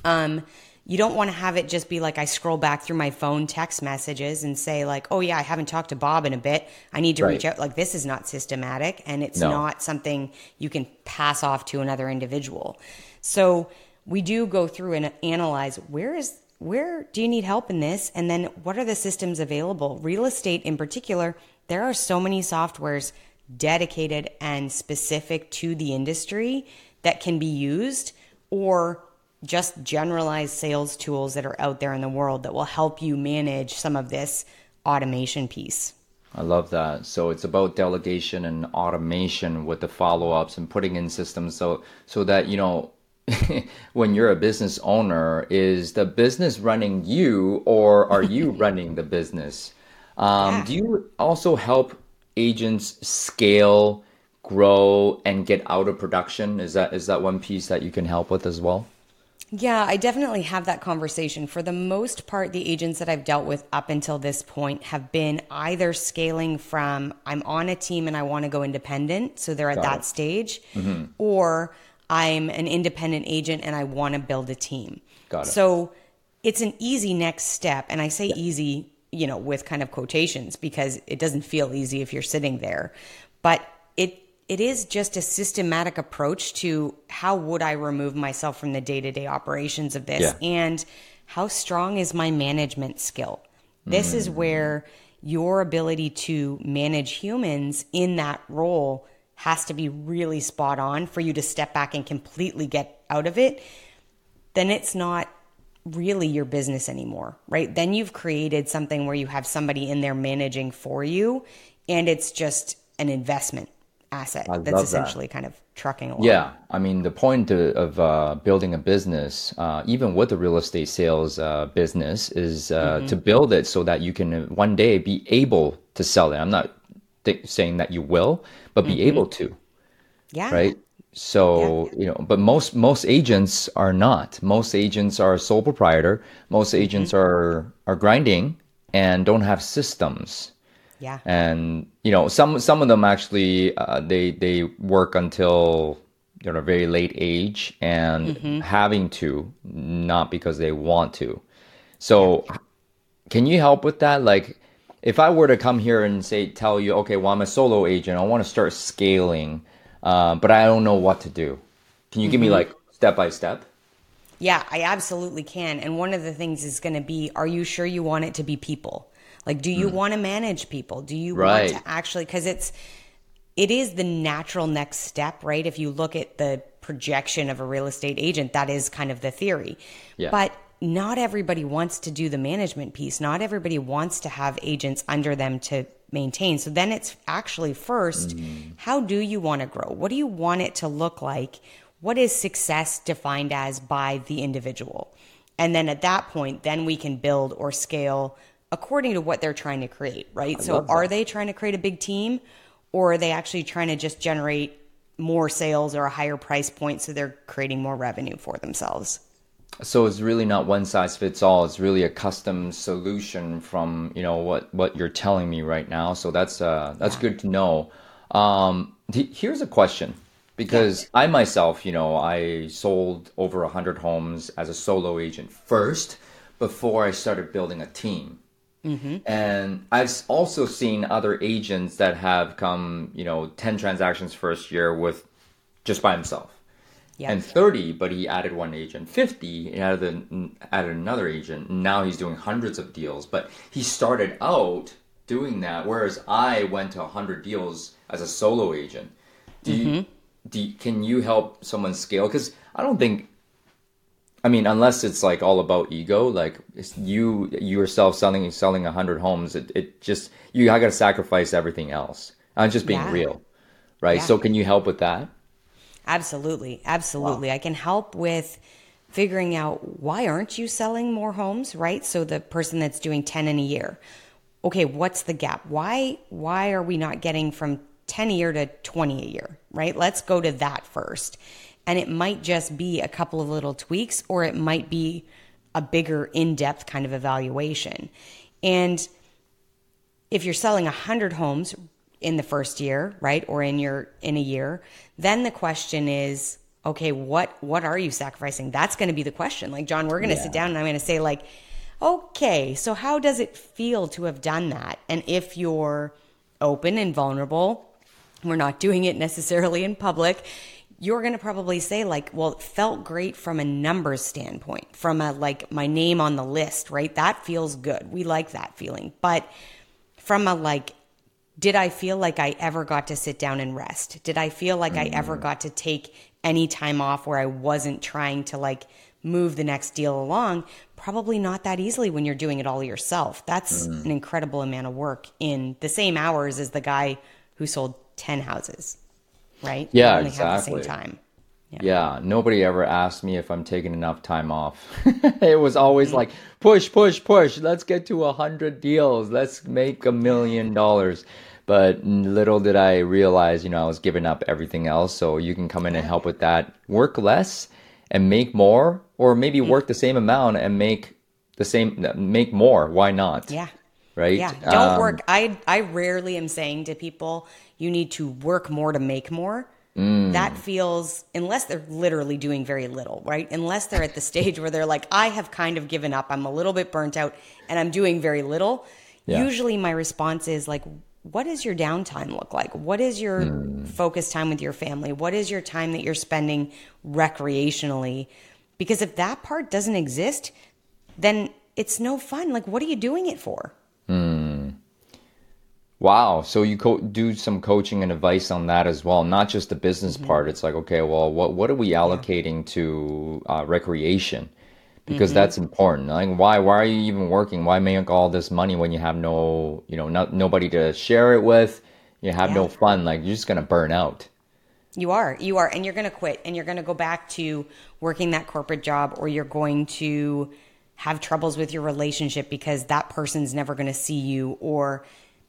Um, you don't want to have it just be like I scroll back through my phone text messages and say like, "Oh yeah, I haven't talked to Bob in a bit. I need to reach out." Like this is not systematic and it's No. not something you can pass off to another individual. So, we do go through and analyze where is where do you need help in this and then what are the systems available? Real estate in particular, there are so many softwares dedicated and specific to the industry that can be used or just generalized sales tools that are out there in the world that will help you manage some of this automation piece. I love that. So it's about delegation and automation with the follow-ups and putting in systems so so that you know [laughs] when you're a business owner, is the business running you or are you [laughs] running the business? Um, Yeah. Do you also help agents scale, grow, and get out of production? Is that is that one piece that you can help with as well? Yeah, I definitely have that conversation. For the most part, the agents that I've dealt with up until this point have been either scaling from I'm on a team and I want to go independent, so they're at Got that it. stage, or I'm an independent agent and I want to build a team. Got it. So it's an easy next step. And I say easy, you know, with kind of quotations because it doesn't feel easy if you're sitting there. But it it is just a systematic approach to how would I remove myself from the day-to-day operations of this Yeah. and how strong is my management skill. This is mm. where your ability to manage humans in that role has to be really spot on for you to step back and completely get out of it then it's not really your business anymore, right? Then you've created something where you have somebody in there managing for you and it's just an investment asset I that's love that. essentially kind of trucking along. Yeah, I mean the point of, of uh, building a business, uh, even with the real estate sales uh, business, is uh, Mm-hmm. to build it so that you can uh, one day be able to sell it. I'm not th- saying that you will, but Mm-hmm. be able to, Yeah. right? So you know, but most most agents are not. Most agents are sole proprietor. Most Mm-hmm. agents are are grinding and don't have systems Yeah. and you know some some of them actually uh, they they work until they're a very late age and having to not because they want to so can you help with that like if i were to come here and say tell you okay well i'm a solo agent i want to start scaling uh, but i don't know what to do can you give me like step by step Yeah, I absolutely can. And one of the things is going to be are you sure you want it to be people? Like, do you want to manage people? Do you. Right. want to actually, because it's, it is the natural next step, right? If you look at the projection of a real estate agent, that is kind of the theory. Yeah. But not everybody wants to do the management piece. Not everybody wants to have agents under them to maintain. So then it's actually first, how do you want to grow? What do you want it to look like? What is success defined as by the individual? And then at that point, then we can build or scale according to what they're trying to create, right? so are they trying to create a big team or are they actually trying to just generate more sales or a higher price point so they're creating more revenue for themselves? So it's really not one size fits all. It's really a custom solution from you know what what you're telling me right now. So that's uh that's good to know. Um, th- here's a question because I myself, you know, I sold over a hundred homes as a solo agent first before I started building a team. And I've also seen other agents that have come, you know, 10 transactions first year with just by himself And 30 but he added one agent 50 he added, an- added another agent now he's doing hundreds of deals but he started out doing that whereas i went to 100 deals as a solo agent do you, mm-hmm. do can you help someone scale because i don't think i mean unless it's like all about ego like it's you yourself selling selling 100 homes it, it just you i gotta sacrifice everything else i'm just being Yeah. real right? Yeah. So can you help with that? Absolutely. Absolutely. I can help with figuring out why aren't you selling more homes, right? So the person that's doing 10 in a year. Okay, what's the gap? Why why are we not getting from 10 a year to 20 a year, right? Let's go to that first. And it might just be a couple of little tweaks or it might be a bigger in-depth kind of evaluation. And if you're selling 100 homes in the first year, right? Or in your in a year, then the question is, okay, what what are you sacrificing? That's going to be the question. Like John, we're going to Yeah. sit down and I'm going to say like, okay, so how does it feel to have done that? And if you're open and vulnerable, we're not doing it necessarily in public. You're going to probably say like, well, it felt great from a numbers standpoint, from a like my name on the list, right? That feels good. We like that feeling. But from a like did I feel like I ever got to sit down and rest? Did I feel like I ever mm. got to take any time off where I wasn't trying to like move the next deal along? Probably not that easily when you're doing it all yourself. That's mm. an incredible amount of work in the same hours as the guy who sold 10 houses, right? Yeah, have the same exactly. time. Yeah, nobody ever asked me if I'm taking enough time off. [laughs] it was always mm. like push, push, push. Let's get to a hundred deals. Let's make a million dollars. But little did I realize, you know, I was giving up everything else. So you can come in and help with that. Work less and make more, or maybe work the same amount and make the same, make more. Why not? Yeah. Right. Yeah, don't Um, work. I I rarely am saying to people, you need to work more to make more. Mm. That feels unless they're literally doing very little, right? Unless they're at the stage where they're like, I have kind of given up. I'm a little bit burnt out, and I'm doing very little. Yeah. Usually, my response is like, what does your downtime look like? What is your Mm. focus time with your family? What is your time that you're spending recreationally? Because if that part doesn't exist, then it's no fun. Like, what are you doing it for? Wow. So you co- do some coaching and advice on that as well, not just the business part. It's like, okay, well, what what are we allocating to uh, recreation? Because mm-hmm. that's important. Like, why why are you even working? Why make all this money when you have no, you know, not nobody to share it with? You have no fun. Like, you're just gonna burn out. You are, you are, and you're going to quit and you're going to go back to working that corporate job or you're going to have troubles with your relationship because that person's never going to see you or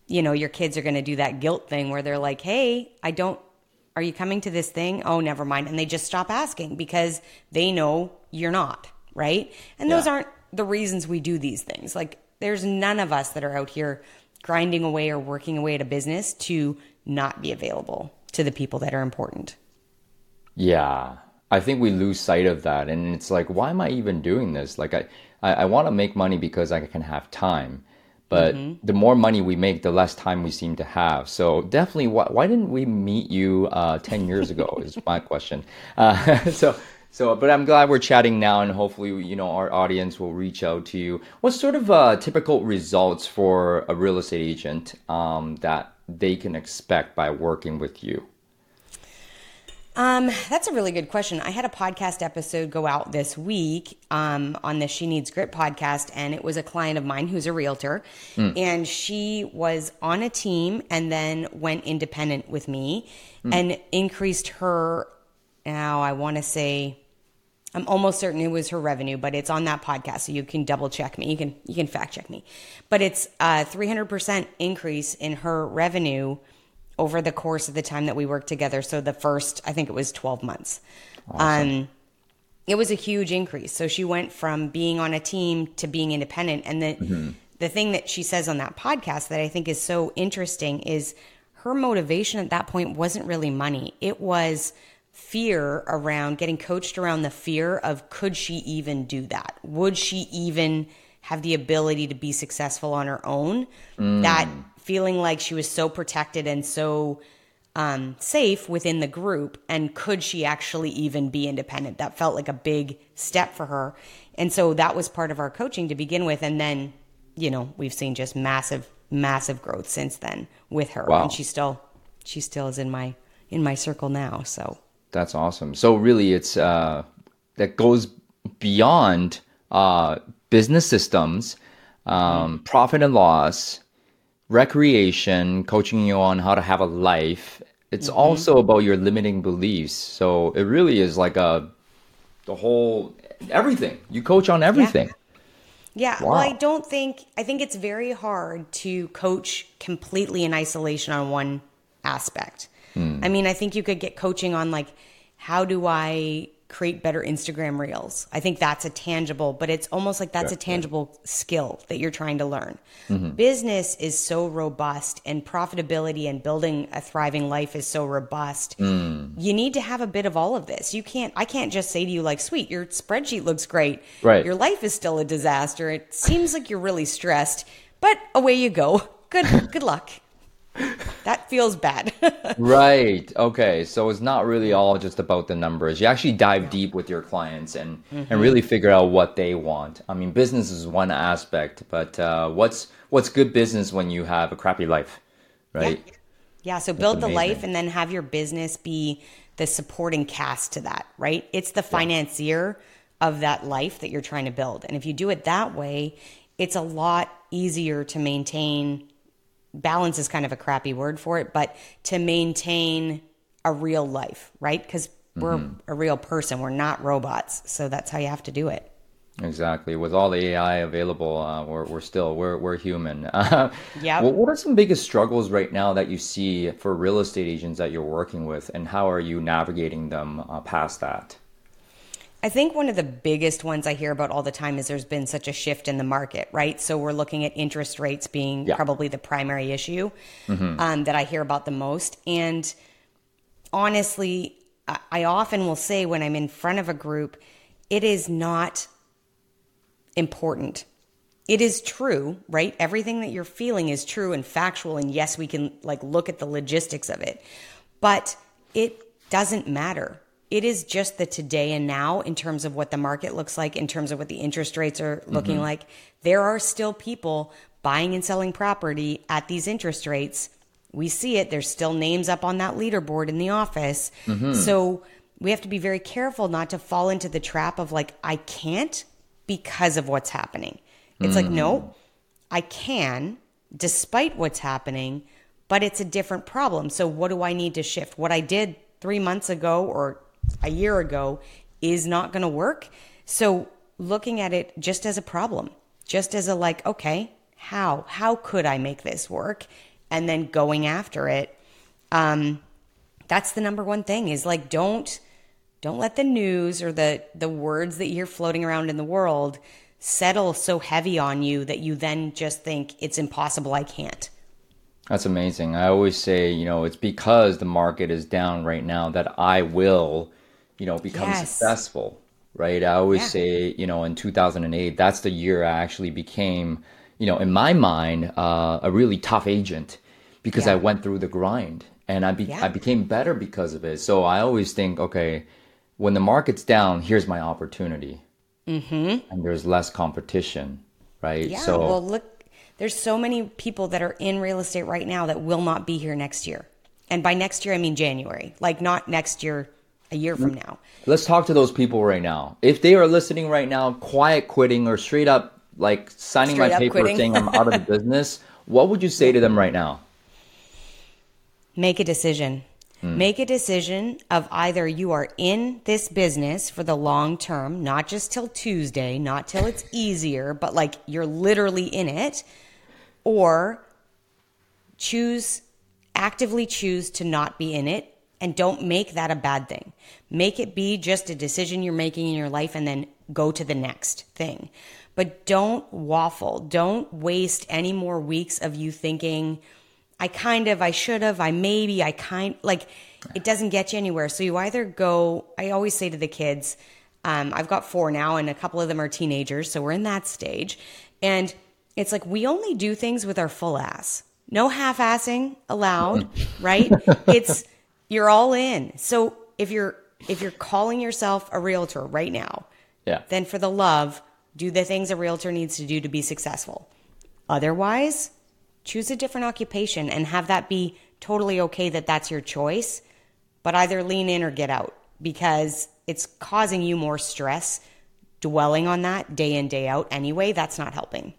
you know, your kids are going to do that guilt thing where they're like, "Hey, I don't are you coming to this thing? Oh, never mind." And they just stop asking because they know you're not, right? And those Yeah. aren't the reasons we do these things. Like there's none of us that are out here grinding away or working away at a business to not be available to the people that are important. Yeah, I think we lose sight of that, and it's like, why am I even doing this? Like, I I, I want to make money because I can have time, but the more money we make, the less time we seem to have. So definitely, why why didn't we meet you uh, ten years ago? is my question. Uh, [laughs] so. So, but I'm glad we're chatting now, and hopefully, you know, our audience will reach out to you. What sort of uh, typical results for a real estate agent um, that they can expect by working with you? Um, that's a really good question. I had a podcast episode go out this week um, on the She Needs Grit podcast, and it was a client of mine who's a realtor, and she was on a team and then went independent with me and increased her. Now I want to say. I'm almost certain it was her revenue, but it's on that podcast, so you can double check me. You can you can fact check me, but it's a 300% increase in her revenue over the course of the time that we worked together. So the first, I think it was 12 months. Um, it was a huge increase. So she went from being on a team to being independent. And the, the thing that she says on that podcast that I think is so interesting is her motivation at that point wasn't really money. It was fear around getting coached around the fear of could she even do that? Would she even have the ability to be successful on her own? That feeling like she was so protected and so um, safe within the group and could she actually even be independent that felt like a big step for her and so that was part of our coaching to begin with and then you know we've seen just massive massive growth since then with her Wow. and she still she still is in my in my circle now so That's awesome. So really, it's uh, that goes beyond uh, business systems, um, profit and loss, recreation, coaching you on how to have a life, it's also about your limiting beliefs. So it really is like a the whole everything. You coach on everything. Yeah, well, Wow. I don't think, I think it's very hard to coach completely in isolation on one aspect. Hmm. I mean, I think you could get coaching on like, how do I create better Instagram reels? I think that's a tangible, but it's almost like that's a tangible skill that you're trying to learn. Mm-hmm. Business is so robust and profitability and building a thriving life is so robust. Hmm. You need to have a bit of all of this. You can't, I can't just say to you, like, sweet, your spreadsheet looks great. Right. Your life is still a disaster. It seems like you're really stressed, but away you go. Good [laughs] good luck. That feels bad. [laughs] Right. Okay. So it's not really all just about the numbers. You actually dive deep with your clients and and really figure out what they want. I mean, business is one aspect, but uh, what's what's good business when you have a crappy life, right? yeah, so build the life and then have your business be the supporting cast to that, right? It's the financier of that life that you're trying to build. And if you do it that way, it's a lot easier to maintain balance is kind of a crappy word for it, but to maintain a real life, right? Because we're a real person, we're not robots. So that's how you have to do it. Exactly. With all the AI available, uh, we're we're still we're we're human. Uh, [laughs] Yep. What what are some biggest struggles right now that you see for real estate agents that you're working with, and how are you navigating them uh, past that? I think one of the biggest ones I hear about all the time is there's been such a shift in the market, right? So we're looking at interest rates being Yeah. probably the primary issue um, that I hear about the most. And honestly, I, I often will say when I'm in front of a group, it is not important. It is true, right? Everything that you're feeling is true and factual. And yes, we can like look at the logistics of it, but it doesn't matter. It is just the today and now in terms of what the market looks like, in terms of what the interest rates are looking mm-hmm. like. There are still people buying and selling property at these interest rates. We see it. There's still names up on that leaderboard in the office. Mm-hmm. So we have to be very careful not to fall into the trap of like, I can't because of what's happening. It's like, mm. no, I can despite what's happening, but it's a different problem. So, what do I need to shift? What I did three months ago or a year ago is not going to work. So, looking at it just as a problem, just as a like, okay, how? How could I make this work? And then going after it. Um, that's the number one thing is like, don't don't let the news or the the words that you hear floating around in the world settle so heavy on you that you then just think it's impossible i can't That's amazing. I always say, you know, it's because the market is down right now that I will, you know, become Yes. successful, right? I always Yeah. say, you know, in 2008, that's the year I actually became, you know, in my mind, uh, a really tough agent because Yeah. I went through the grind and I, be- Yeah. I became better because of it. So I always think, okay, when the market's down, here's my opportunity. Mm-hmm. And there's less competition, right? yeah so, well look there's so many people that are in real estate right now that will not be here next year and by next year i mean january like not next year a year from now Let's talk to those people right now. If they are listening right now, quiet quitting or straight up like signing Straight my paper quitting. saying I'm out of the [laughs] business, what would you say to them right now? make a decision. Hmm. Make a decision of either you are in this business for the long term, not just till Tuesday, not till it's [laughs] easier, but like you're literally in it, or choose, actively choose to not be in it and don't make that a bad thing. Make it be just a decision you're making in your life and then go to the next thing. But don't waffle. Don't waste any more weeks of you thinking, I kind of, I should have, I maybe, I kind like it doesn't get you anywhere. So you either go, I always say to the kids, um, I've got four now, and a couple of them are teenagers, so we're in that stage. And it's like we only do things with our full ass. No half assing allowed, [laughs] right? It's you're all in. So if you're if you're calling yourself a realtor right now, Yeah. then for the love, do the things a realtor needs to do to be successful. Otherwise, choose a different occupation and have that be totally okay that that's your choice, but either lean in or get out because it's causing you more stress dwelling on that day in, day out anyway. That's not helping.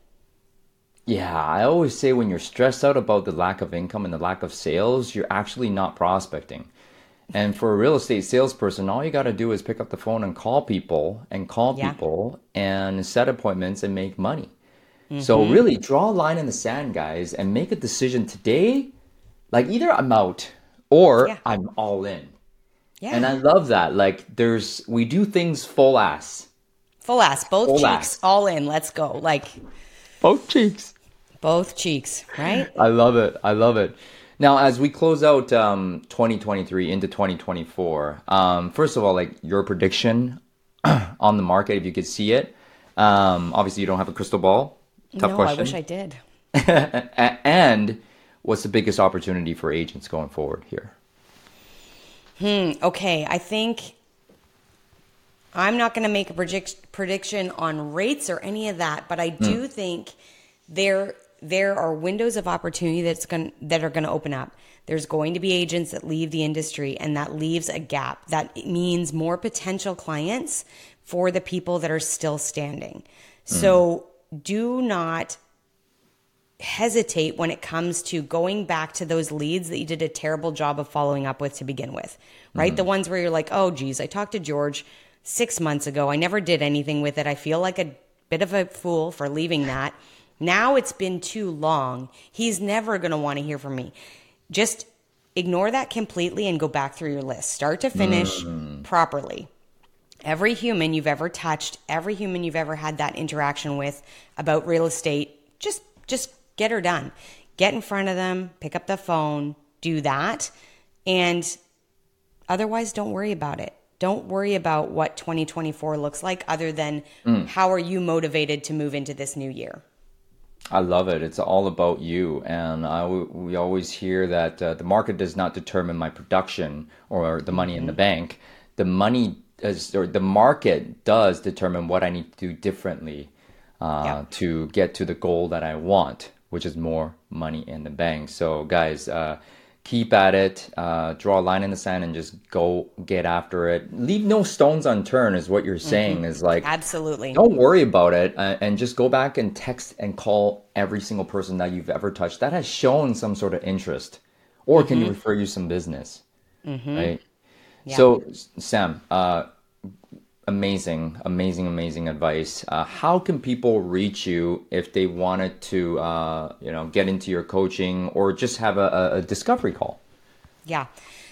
Yeah, I always say when you're stressed out about the lack of income and the lack of sales, you're actually not prospecting. And for a real estate salesperson, all you got to do is pick up the phone and call people and call Yeah. people and set appointments and make money. So mm-hmm. really draw a line in the sand, guys, and make a decision today. Like either I'm out or Yeah. I'm all in. Yeah. And I love that. Like there's we do things full ass. Full ass, both Full cheeks, ass. all in. Let's go. Like Both cheeks. Both cheeks, right? I love it. I love it. Now, as we close out um, 2023 into 2024, um, first of all, like your prediction [clears throat] on the market, if you could see it. Um, obviously, you don't have a crystal ball. Tough no, question. I wish I did. [laughs] And what's the biggest opportunity for agents going forward here? Hmm. Okay, I think I'm not going to make a predict- prediction on rates or any of that, but I do think there there are windows of opportunity that's going that are going to open up. There's going to be agents that leave the industry, and that leaves a gap. That means more potential clients for the people that are still standing. Hmm. So do not hesitate when it comes to going back to those leads that you did a terrible job of following up with to begin with, right? Hmm. The ones where you're like, oh, geez, I talked to George six months ago. I never did anything with it. I feel like a bit of a fool for leaving that. Now it's been too long. He's never going to want to hear from me. Just ignore that completely and go back through your list, start to finish mm. properly every human you've ever touched, every human you've ever had that interaction with about real estate, just just get her done. Get in front of them, pick up the phone, do that, and otherwise don't worry about it. Don't worry about what 2024 looks like other than mm. how are you motivated to move into this new year. I love it. It's all about you. And I, we always hear that uh, the market does not determine my production or the money in the bank. The money is, or the market does determine what I need to do differently uh, Yeah. to get to the goal that I want, which is more money in the bank. So, guys, uh, keep at it. Uh, draw a line in the sand and just go get after it. Leave no stones unturned, is what you're saying. Is like Absolutely. don't worry about it uh, and just go back and text and call every single person that you've ever touched that has shown some sort of interest or can you refer you some business right so sam uh, amazing amazing amazing advice uh, how can people reach you if they wanted to uh, you know get into your coaching or just have a, a- discovery call Yeah.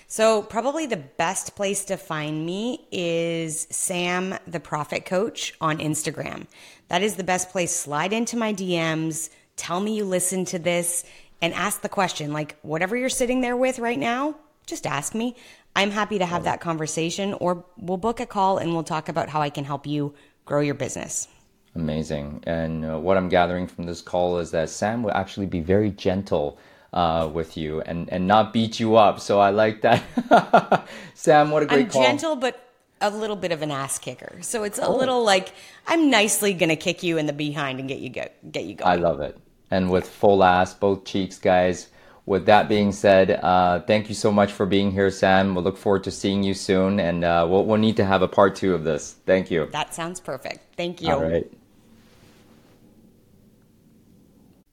So probably the best place to find me is Sam the Profit Coach on Instagram. That is the best place. Slide into my DMs, tell me you listen to this and ask the question like whatever you're sitting there with right now, just ask me. I'm happy to have that conversation or we'll book a call and we'll talk about how I can help you grow your business. Amazing. And uh, what I'm gathering from this call is that Sam will actually be very gentle uh, with you and, and not beat you up. So I like that. [laughs] Sam, what a great I'm call. gentle, but a little bit of an ass kicker. So it's a little like I'm nicely gonna kick you in the behind and get you go get you going. I love it. And with full ass, both cheeks, guys. With that being said, uh, thank you so much for being here, Sam. We'll look forward to seeing you soon, and uh, we'll, we'll need to have a part two of this. Thank you. that sounds perfect. Thank you. All right.